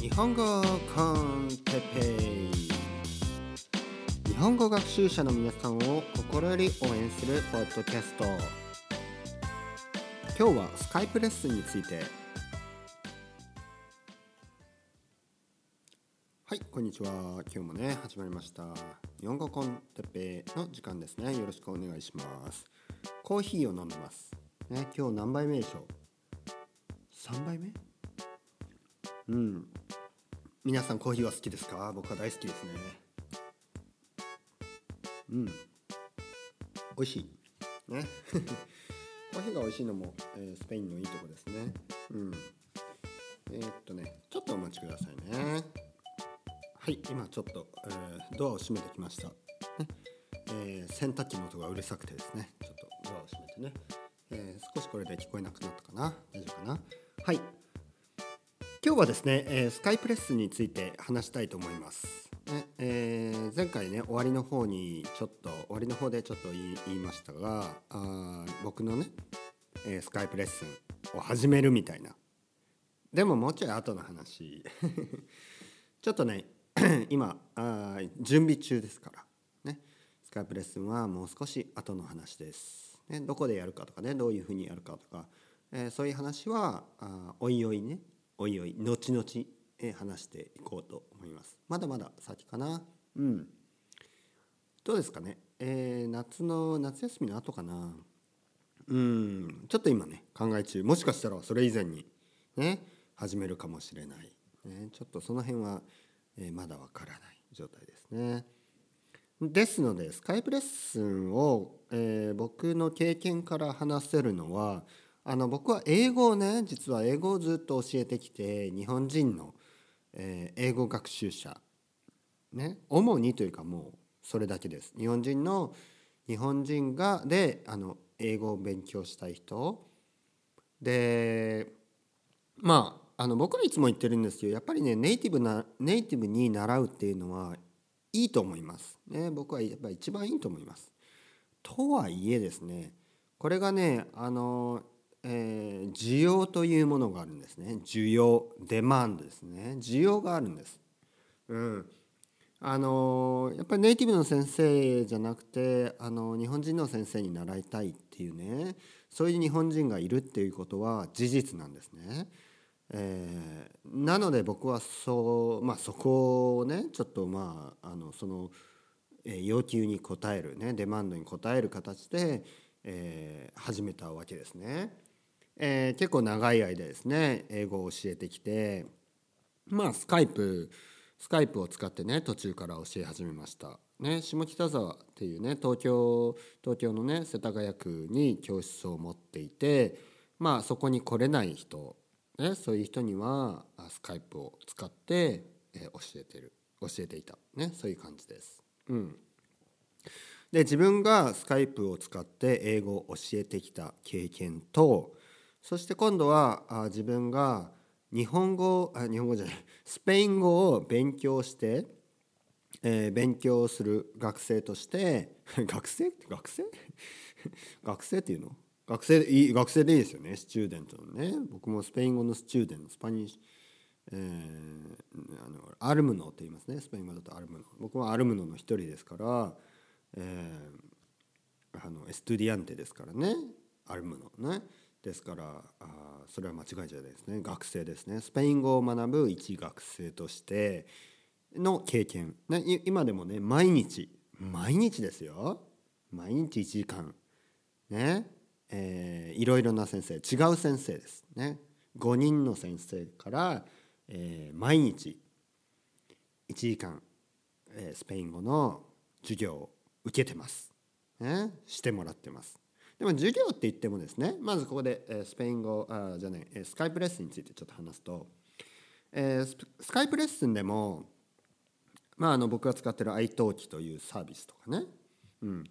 日本語コンテペイ。日本語学習者の皆さんを心より応援するポッドキャスト。今日はスカイプレッスンについて。はいこんにちは。今日もね始まりました。日本語コンテペイの時間ですね。よろしくお願いします。コーヒーを飲んでます。ね今日何杯目でしょう？3杯目？うん。皆さんコーヒーは好きですか？僕は大好きですね。うん。美味しい。ね。コーヒーが美味しいのも、えースペインのいいとこですね。うん。えーっとねちょっとお待ちくださいね。はい今ちょっと、えードアを閉めてきました、ね。えー洗濯機の音がうるさくてですね。ちょっとドアを閉めてね、え少しこれで聞こえなくなったかな？大丈夫かな？はい。今日はですね、えースカイプレッスンについて話したいと思います。ねえー前回ね終わりの方にちょっと終わりの方でちょっと言いましたがあ僕のね、えースカイプレッスンを始めるみたいな。でももうちょい後の話。ちょっとね 今あ準備中ですから。ねスカイプレッスンはもう少し後の話です、ね、どこでやるかとかねどういうふうにやるかとか、えーそういう話はあおいおいねおいおい後々、えー話していこうと思います。まだまだ先かな。うん。どうですかね、えー夏の夏休みの後かな。うん。ちょっと今ね考え中。もしかしたらそれ以前にね始めるかもしれない、ね、ちょっとその辺は、えーまだわからない状態ですね。ですのでスカイプレッスンを、えー僕の経験から話せるのはあの僕は英語をね実は英語をずっと教えてきて日本人の、えー英語学習者ね主にというかもうそれだけです日本人の日本人がであの英語を勉強したい人でまああの僕はいつも言ってるんですけどやっぱりねネイティブなネイティブに習うっていうのはいいと思います。ね、僕はやっぱり一番いいと思います。とはいえですねこれがねあの、えー需要というものがあるんですね需要デマンドですね需要があるんです。うんあのやっぱりネイティブの先生じゃなくてあの日本人の先生に習いたいっていうねそういう日本人がいるっていうことは事実なんですね。えーなので僕はそう、まあ、そこをねちょっとまああのその、えー要求に応えるねデマンドに応える形で、えー始めたわけですね。えー結構長い間ですね英語を教えてきてまあスカイプスカイプを使ってね途中から教え始めました。ね、下北沢っていうね東京東京のね世田谷区に教室を持っていてまあそこに来れない人、ね、そういう人にはスカイプを使って、えー教えてる教えていた、ね、そういう感じです。うん、で自分がスカイプを使って英語を教えてきた経験とそして今度は自分が日本語あ日本語じゃないスペイン語を勉強して、えー勉強する学生として 学生？学生？学生っていうの？学生いい学生でいいですよね student のね。僕もスペイン語の student Spanish えーあのアルムノって言いますね。スペイン語だと alumno 僕は alumno の一人ですから、えーあの estudiante ですからね。 alumno ね。ですからあそれは間違いじゃないですね。学生ですね。スペイン語を学ぶ一学生としての経験、ね、今でもね毎日毎日ですよ。毎日1時間。ね。えーいろいろな先生。違う先生です。ね。5人の先生から、えー毎日1時間、えースペイン語の授業を受けてます、ね、してもらってます。でも授業って言ってもですねまずここで、スペイン語あじゃない、えスカイプレッスンについてちょっと話すと、えースカイプレッスンでもまあ、あの僕が使ってる iTalki というサービスとかね、うん。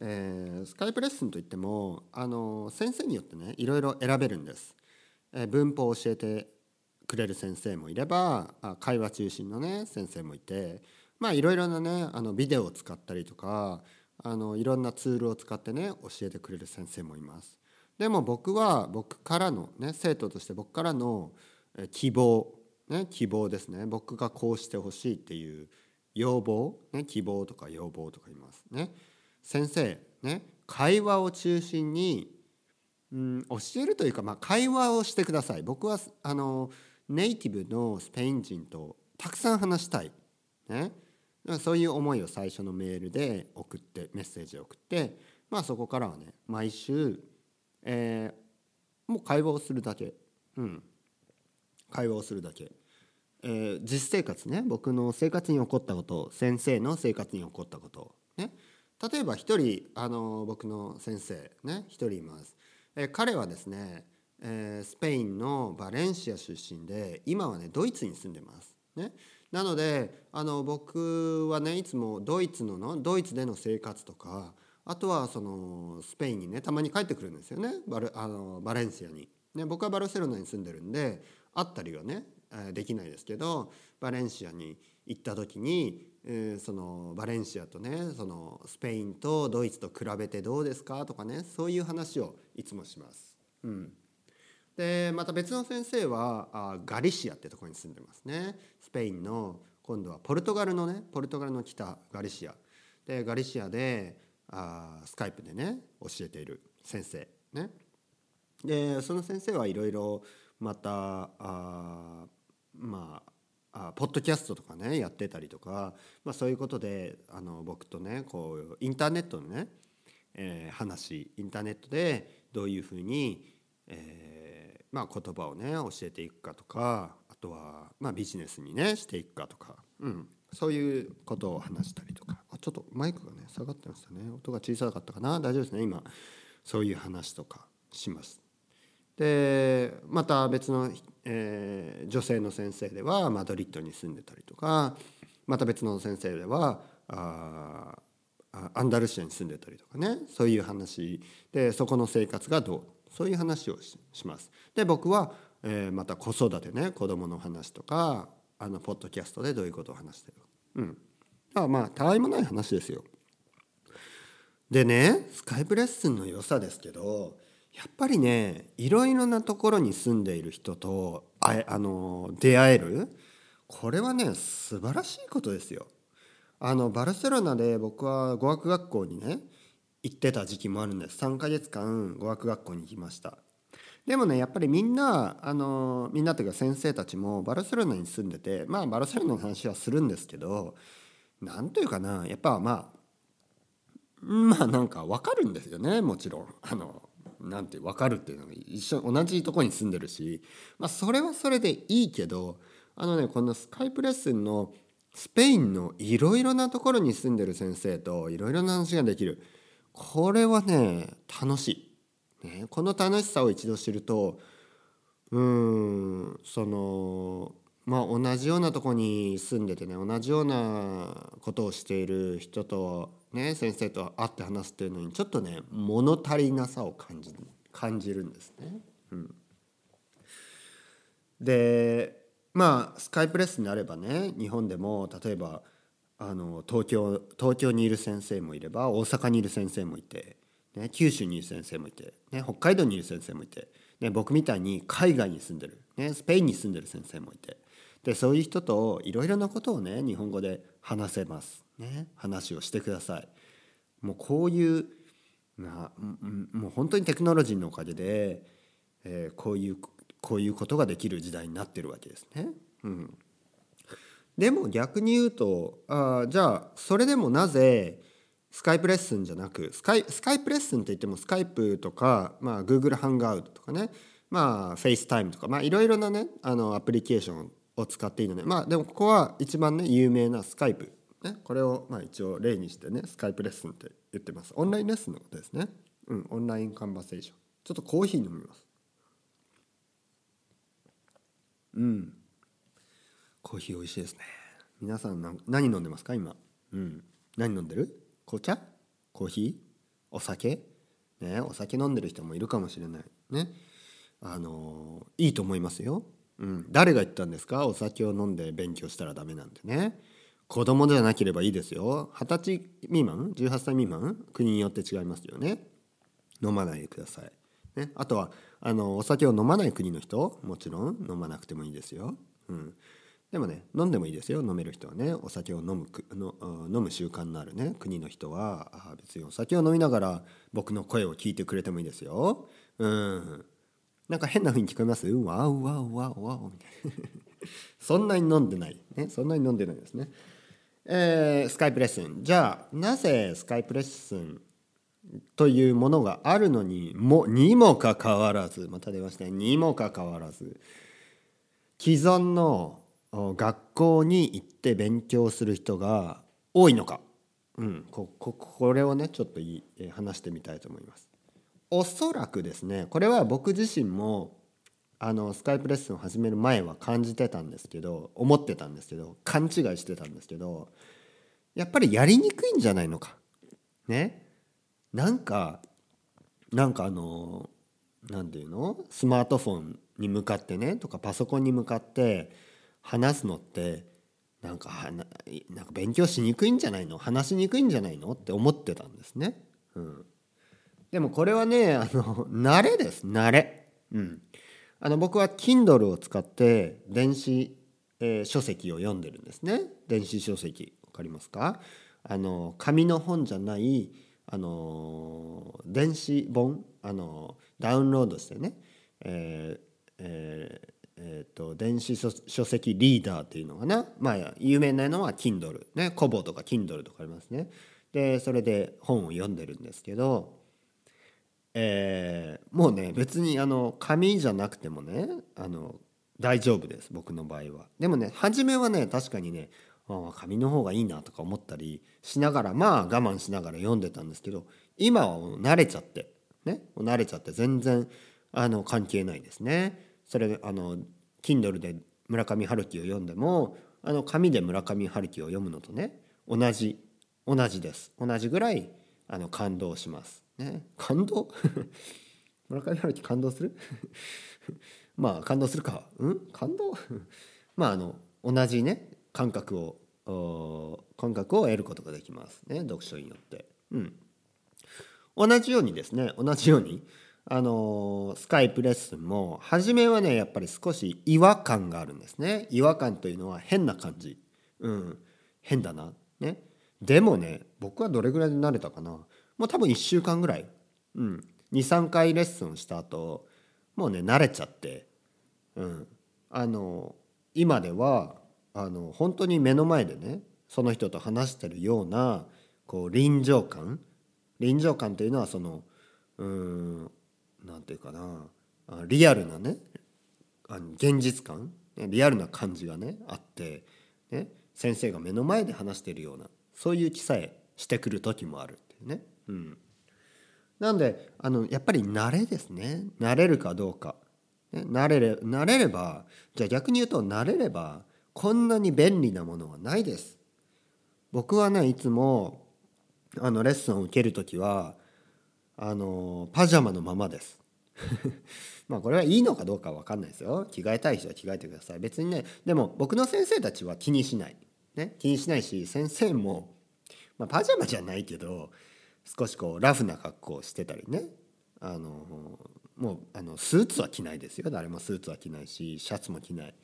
えースカイプレッスンといってもあの先生によってねいろいろ選べるんです、えー文法を教えてくれる先生もいればあ会話中心のね先生もいてまあいろいろなねあのビデオを使ったりとかあのいろんなツールを使ってね教えてくれる先生もいます。でも僕は僕からのね生徒として僕からの希望ね、希望ですね。僕がこうしてほしいっていう要望、ね、希望とか要望とか言いますね。先生ね会話を中心に、うん、教えるというか、まあ、会話をしてください。僕はあのネイティブのスペイン人とたくさん話したい、ね、そういう思いを最初のメールで送ってメッセージを送って、まあ、そこからはね毎週、えー、もう会話をするだけ、うん、会話をするだけ、えー、実生活ね僕の生活に起こったこと先生の生活に起こったことね。例えば一人あの僕の先生ね一人います、えー、彼はですね、えー、スペインのバレンシア出身で今はねドイツに住んでます。ねなのであの僕はねいつもドイツののドイツでの生活とかあとはそのスペインにねたまに帰ってくるんですよねバルあのバレンシアに。ね、僕はバルセロナに住んでるんで会ったりはねできないですけどバレンシアに行った時に、えー、そのバレンシアとねそのスペインとドイツと比べてどうですかとかねそういう話をいつもします。うん、でまた別の先生はあガリシアってとこに住んでますね。スペインの今度はポルトガルのねポルトガルの北ガリシア。でガリシアであスカイプでね教えている先生ね。でその先生はいろいろまたあまあポッドキャストとかねやってたりとか、まあ、そういうことであの僕とねこうインターネットのね、えー、話インターネットでどういうふうに、えーまあ、言葉をね教えていくかとかあとは、まあ、ビジネスにねしていくかとか、うん、そういうことを話したりとか。あちょっとマイクがね下がってましたね。音が小さかったかな。大丈夫ですね今。そういう話とかします。でまた別の、えー、女性の先生ではマドリッドに住んでたりとかまた別の先生ではあアンダルシアに住んでたりとかね。そういう話。でそこの生活がどうそういう話をします。で僕は、えー、また子育てね子供の話とかあのポッドキャストでどういうことを話してるうんあまあたわいもない話ですよ。でねスカイプレッスンの良さですけどやっぱりねいろいろなところに住んでいる人とああの出会えるこれはね素晴らしいことですよ。あのバルセロナで僕は語学学校にね行ってた時期もあるんです。3ヶ月間語学学校に行きました。でもねやっぱりみんなあのみんなというか先生たちもバルセロナに住んでてまあバルセロナの話はするんですけど何というかなやっぱまあまあなんか分かるんですよねもちろん。あのなんて分かるっていうのが一緒同じとこに住んでるし、まあ、それはそれでいいけどあのねこのスカイプレッスンのスペインのいろいろなところに住んでる先生といろいろな話ができる。これはね楽しい、ね、この楽しさを一度知るとうんそのまあ同じようなとこに住んでてね同じようなことをしている人とね、先生と会って話すっていうのにちょっとね物足りなさを感じ感じるんですね。うん、でまあスカイプレスンであればね日本でも例えばあの東京東京にいる先生もいれば大阪にいる先生もいて、ね、九州にいる先生もいて、ね、北海道にいる先生もいて、ね、僕みたいに海外に住んでる、ね、スペインに住んでる先生もいてでそういう人といろいろなことをね日本語で話せます。ね、話をしてください。もうこういうなもう本当にテクノロジーのおかげで、えー、こういうこういうことができる時代になってるわけですね。うん、でも逆に言うとあじゃあそれでもなぜスカイプレッスンじゃなくスカイスカイプレッスンって言ってもスカイプとか、まあ、Google ハンガウトとかねまあ FaceTime とかまあいろいろなねあのアプリケーションを使っていいのでまあでもここは一番ね有名なスカイプ。ね、これをまあ一応例にしてねスカイプレッスンって言ってます。オンラインレッスンのことですね。うんオンラインカンバセーション。ちょっとコーヒー飲みます。うん。コーヒー美味しいですね。皆さん何飲んでますか今？うん。何飲んでる？紅茶？コーヒー？お酒？ねお酒飲んでる人もいるかもしれない。ね。あのいいと思いますよ。うん、誰が言ったんですか？お酒を飲んで勉強したらダメなんてね。子供じゃなければいいですよ。二十歳未満？18歳未満？国によって違いますよね。飲まないでください、ね、あとはあのお酒を飲まない国の人？もちろん飲まなくてもいいですよ、うん、でもね飲んでもいいですよ。飲める人はね。お酒を飲むの飲む習慣のあるね。国の人はあ別にお酒を飲みながら僕の声を聞いてくれてもいいですよ。うん。なんか変な風に聞こえます？わうわうわうわうみたいなそんなに飲んでない。ね。そんなに飲んでないですね。えー、スカイプレッスン。じゃあなぜスカイプレッスンというものがあるのにもにもかかわらずまた出ましたね。にもかかわらず既存の学校に行って勉強する人が多いのか、うん、こここれをねちょっとい話してみたいと思います。おそらくですねこれは僕自身もあのスカイプレッスンを始める前は感じてたんですけど思ってたんですけど勘違いしてたんですけどやっぱりやりにくいんじゃないのか。ねなんかなんかあの何て言うの？スマートフォンに向かってねとかパソコンに向かって話すのってなんかはななんか勉強しにくいんじゃないの？話しにくいんじゃないの？って思ってたんですね。うん、でもこれはねあの慣れです慣れ。うん、あの僕は Kindle を使って電子、えー、書籍を読んでるんですね。電子書籍わかりますか？あの紙の本じゃないあの電子本あのダウンロードしてね、えーえーえーと、電子書籍リーダーっていうのかな？まあ有名なのは Kindle ねコボとか Kindle とかありますね。でそれで本を読んでるんですけど、えー、もうね別にあの紙じゃなくてもねあの大丈夫です僕の場合は。でもね初めはね確かにねあ紙の方がいいなとか思ったりしながらまあ我慢しながら読んでたんですけど今は慣れちゃってね慣れちゃって全然あの関係ないですね。それあの Kindle で村上春樹を読んでもあの紙で村上春樹を読むのとね同じ同じです。同じぐらいあの感動します。ね、感動？村上春樹感動する？まあ感動するか。うん？感動？まああの同じね感覚を感覚を得ることができます。ね読書によって。うん、同じようにですね同じようにあのスカイプレッスンも初めはねやっぱり少し違和感があるんですね。違和感というのは変な感じ。うん。変だな。ね。でもね僕はどれぐらいで慣れたかな。もう多分1週間ぐらい、うん、23回レッスンした後もうね慣れちゃって、うん、あの今ではあの本当に目の前でねその人と話してるようなこう臨場感。臨場感というのはそのうんなんていうかなリアルなねあの現実感リアルな感じがねあって、ね、先生が目の前で話しているようなそういう気さえしてくる時もあるっていうね。うん、なんであのやっぱり慣れですね慣れるかどうか。ね、慣れれ慣れればじゃあ逆に言うと慣れればこんなに便利なものはないです。僕はねいつもあのレッスンを受ける時はあのパジャマのままです。まあこれはいいのかどうかは分かんないですよ。着替えたい人は着替えてください。別にねでも僕の先生たちは気にしない、ね、気にしないし先生も、まあ、パジャマじゃないけど少しこうラフな格好をしてたりね。あのもうあのスーツは着ないですよ。誰もスーツは着ないしシャツも着ない。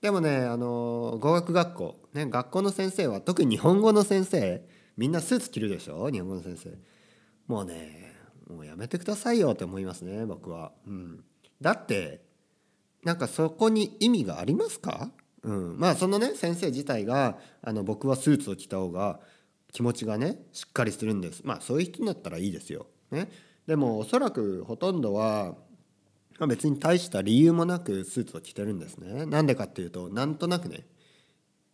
でもねあの語学学校、ね、学校の先生は特に日本語の先生みんなスーツ着るでしょ？日本語の先生。もうねもうやめてくださいよって思いますね僕は、うん、だってなんかそこに意味がありますか、うん、まあそのね先生自体があの僕はスーツを着た方が気持ちがねしっかりするんです。まあそういう人だったらいいですよ、ね、でもおそらくほとんどは、別に大した理由もなくスーツを着てるんですね。なんでかっていうとなんとなくね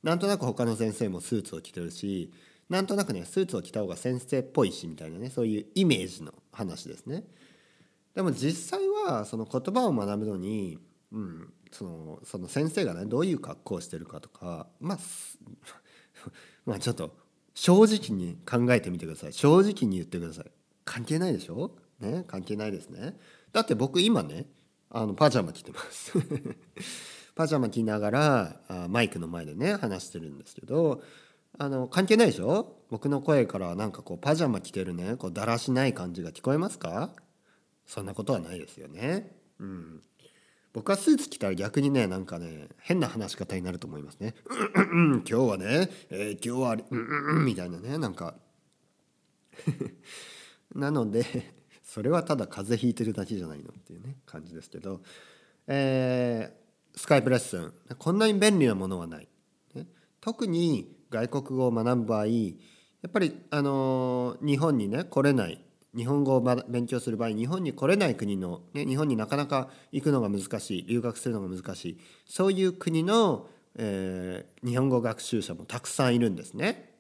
なんとなく他の先生もスーツを着てるしなんとなくねスーツを着た方が先生っぽいしみたいなねそういうイメージの話ですね。でも実際はその言葉を学ぶのに、うん、そのその先生がねどういう格好をしてるかとかまあ まあちょっと正直に考えてみてください。正直に言ってください。関係ないでしょ？ね？関係ないですね。だって僕今ねあのパジャマ着てます。パジャマ着ながらあマイクの前でね話してるんですけどあの関係ないでしょ？僕の声からなんかこうパジャマ着てるねこうだらしない感じが聞こえますか？そんなことはないですよね。うん、僕はスーツ着たら逆にねなんかね変な話し方になると思いますね。うんうん今日はね、えー、今日はうんうんみたいなねなんか。なのでそれはただ風邪ひいてるだけじゃないのっていうね感じですけど、えー、スカイプレッスン。こんなに便利なものはない。ね、特に外国語を学ぶ場合やっぱりあの、日本にね来れない日本語を勉強する場合日本に来れない国の、ね、日本になかなか行くのが難しい留学するのが難しいそういう国の、えー、日本語学習者もたくさんいるんですね。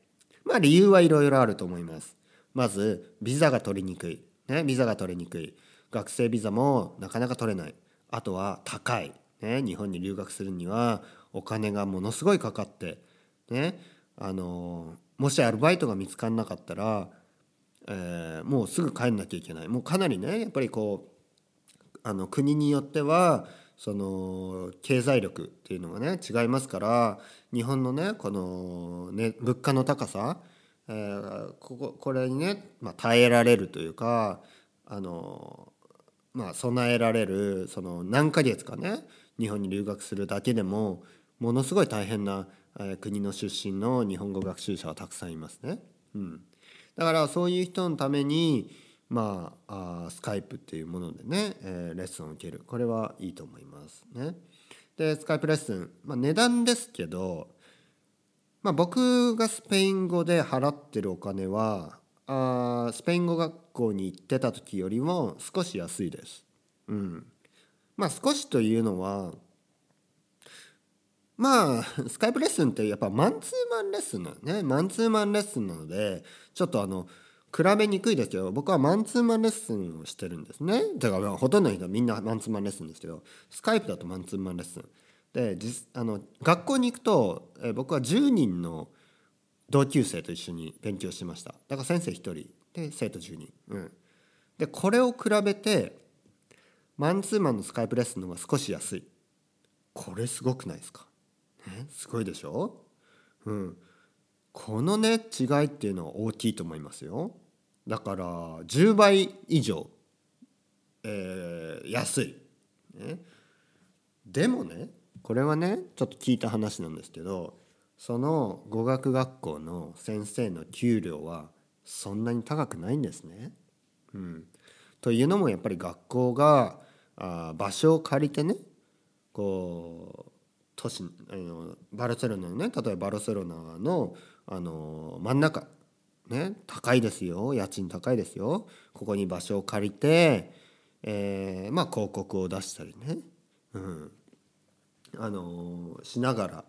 まあ理由はいろいろあると思います。まずビザが取りにくい、ね、ビザが取りにくい学生ビザもなかなか取れないあとは高い、ね、日本に留学するにはお金がものすごいかかって、ね、あのもしアルバイトが見つからなかったらえー、もうすぐ帰んなきゃいけない。もうかなりねやっぱりこうあの国によってはその経済力っていうのがね違いますから日本のねこのね物価の高さ、えー、こここれにね、まあ、耐えられるというかあのまあ備えられるその何ヶ月かね日本に留学するだけでもものすごい大変な、国の出身の日本語学習者はたくさんいますね。うんだからそういう人のためにまあスカイプっていうものでね、えー、レッスンを受けるこれはいいと思いますね。でスカイプレッスン、まあ、値段ですけど、まあ、僕がスペイン語で払ってるお金はあスペイン語学校に行ってた時よりも少し安いです。うん、まあ少しというのはまあスカイプレッスンってやっぱマンツーマンレッスンなのね。マンツーマンレッスンなのでちょっとあの比べにくいですけど僕はマンツーマンレッスンをしてるんですね。だからほとんどの人はみんなマンツーマンレッスンですけどスカイプだとマンツーマンレッスン。で実あの学校に行くと、え僕は10人の同級生と一緒に勉強しました。だから先生1人。で生徒10人。うん。でこれを比べてマンツーマンのスカイプレッスンの方が少し安い。これすごくないですか、すごいでしょ、うん、このね違いっていうのは大きいと思いますよ。だから10倍以上、えー、安い、ね、でもねこれはねちょっと聞いた話なんですけどその語学学校の先生の給料はそんなに高くないんですね。うん、というのもやっぱり学校があ場所を借りてねこう都市あのバルセロナのね例えばバルセロナのあの真ん中。ね高いですよ。家賃高いですよ。ここに場所を借りて、えー、まあ広告を出したりね、うん、あのしながら、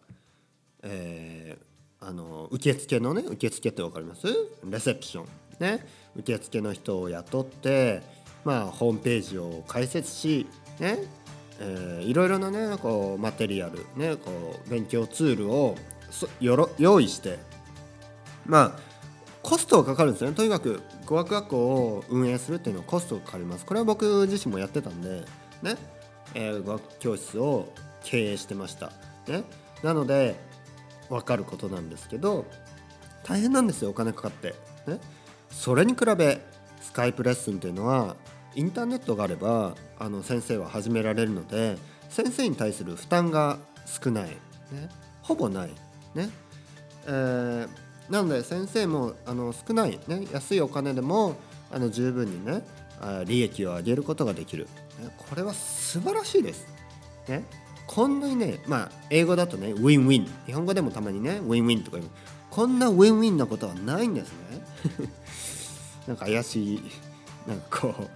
えー、あの受付のね受付って分かります？レセプションね。受付の人を雇ってまあホームページを開設しね。えー、いろいろなねこうマテリアル、ね、こう勉強ツールをよろ用意してまあコストがかかるんですね。とにかく語学学校を運営するっていうのはコストがかかります。これは僕自身もやってたんでね、えー、語学教室を経営してました、ね、なので分かることなんですけど大変なんですよお金かかって、ね、それに比べスカイプレッスンっていうのはインターネットがあればあの先生は始められるので先生に対する負担が少ない、ね、ほぼない、ね。えー、なので先生もあの少ない、ね、安いお金でもあの十分にね利益を上げることができる、ね、これは素晴らしいです。ね、こんなにね、まあ、英語だとね、 win-win。日本語でもたまにね、 win-win とか言う。こんな win-win なことはないんですね。なんか怪しい、なんかこう、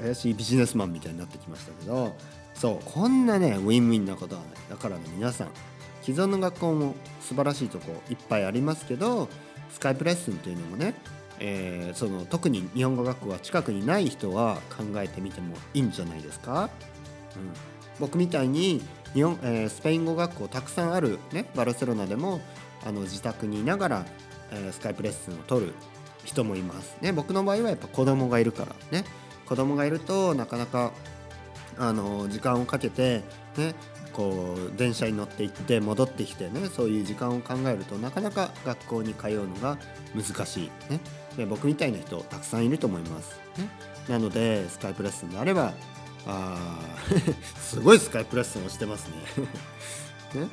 怪しいビジネスマンみたいになってきましたけどそうこんなね win-win なことはないだからね皆さん既存の学校も素晴らしいとこいっぱいありますけどスカイプレッスンっていうのもね、えー、その特に日本語学校が近くにない人は考えてみてもいいんじゃないですか、うん、僕みたいに日本、えー、スペイン語学校たくさんある、ね、バルセロナでもあの自宅にいながら、えー、スカイプレッスンを取る人もいます、ね、僕の場合はやっぱ子供がいるからね。子供がいるとなかなかあの時間をかけてねこう電車に乗って行って戻ってきてねそういう時間を考えるとなかなか学校に通うのが難しい、ね、で僕みたいな人たくさんいると思います、ね、なのでスカイプレッスンであればあ すごいスカイプレッスンをしてますね。ね。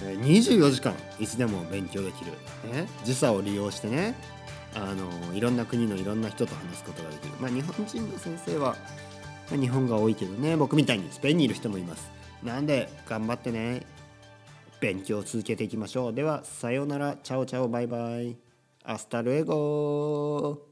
24時間いつでも勉強できる、ね、時差を利用してねあのいろんな国のいろんな人と話すことができる。まあ日本人の先生は、まあ、日本が多いけどね。僕みたいにスペインにいる人もいます。なんで頑張ってね。勉強を続けていきましょう。ではさようなら。チャオチャオ。バイバイ。アスタルエゴ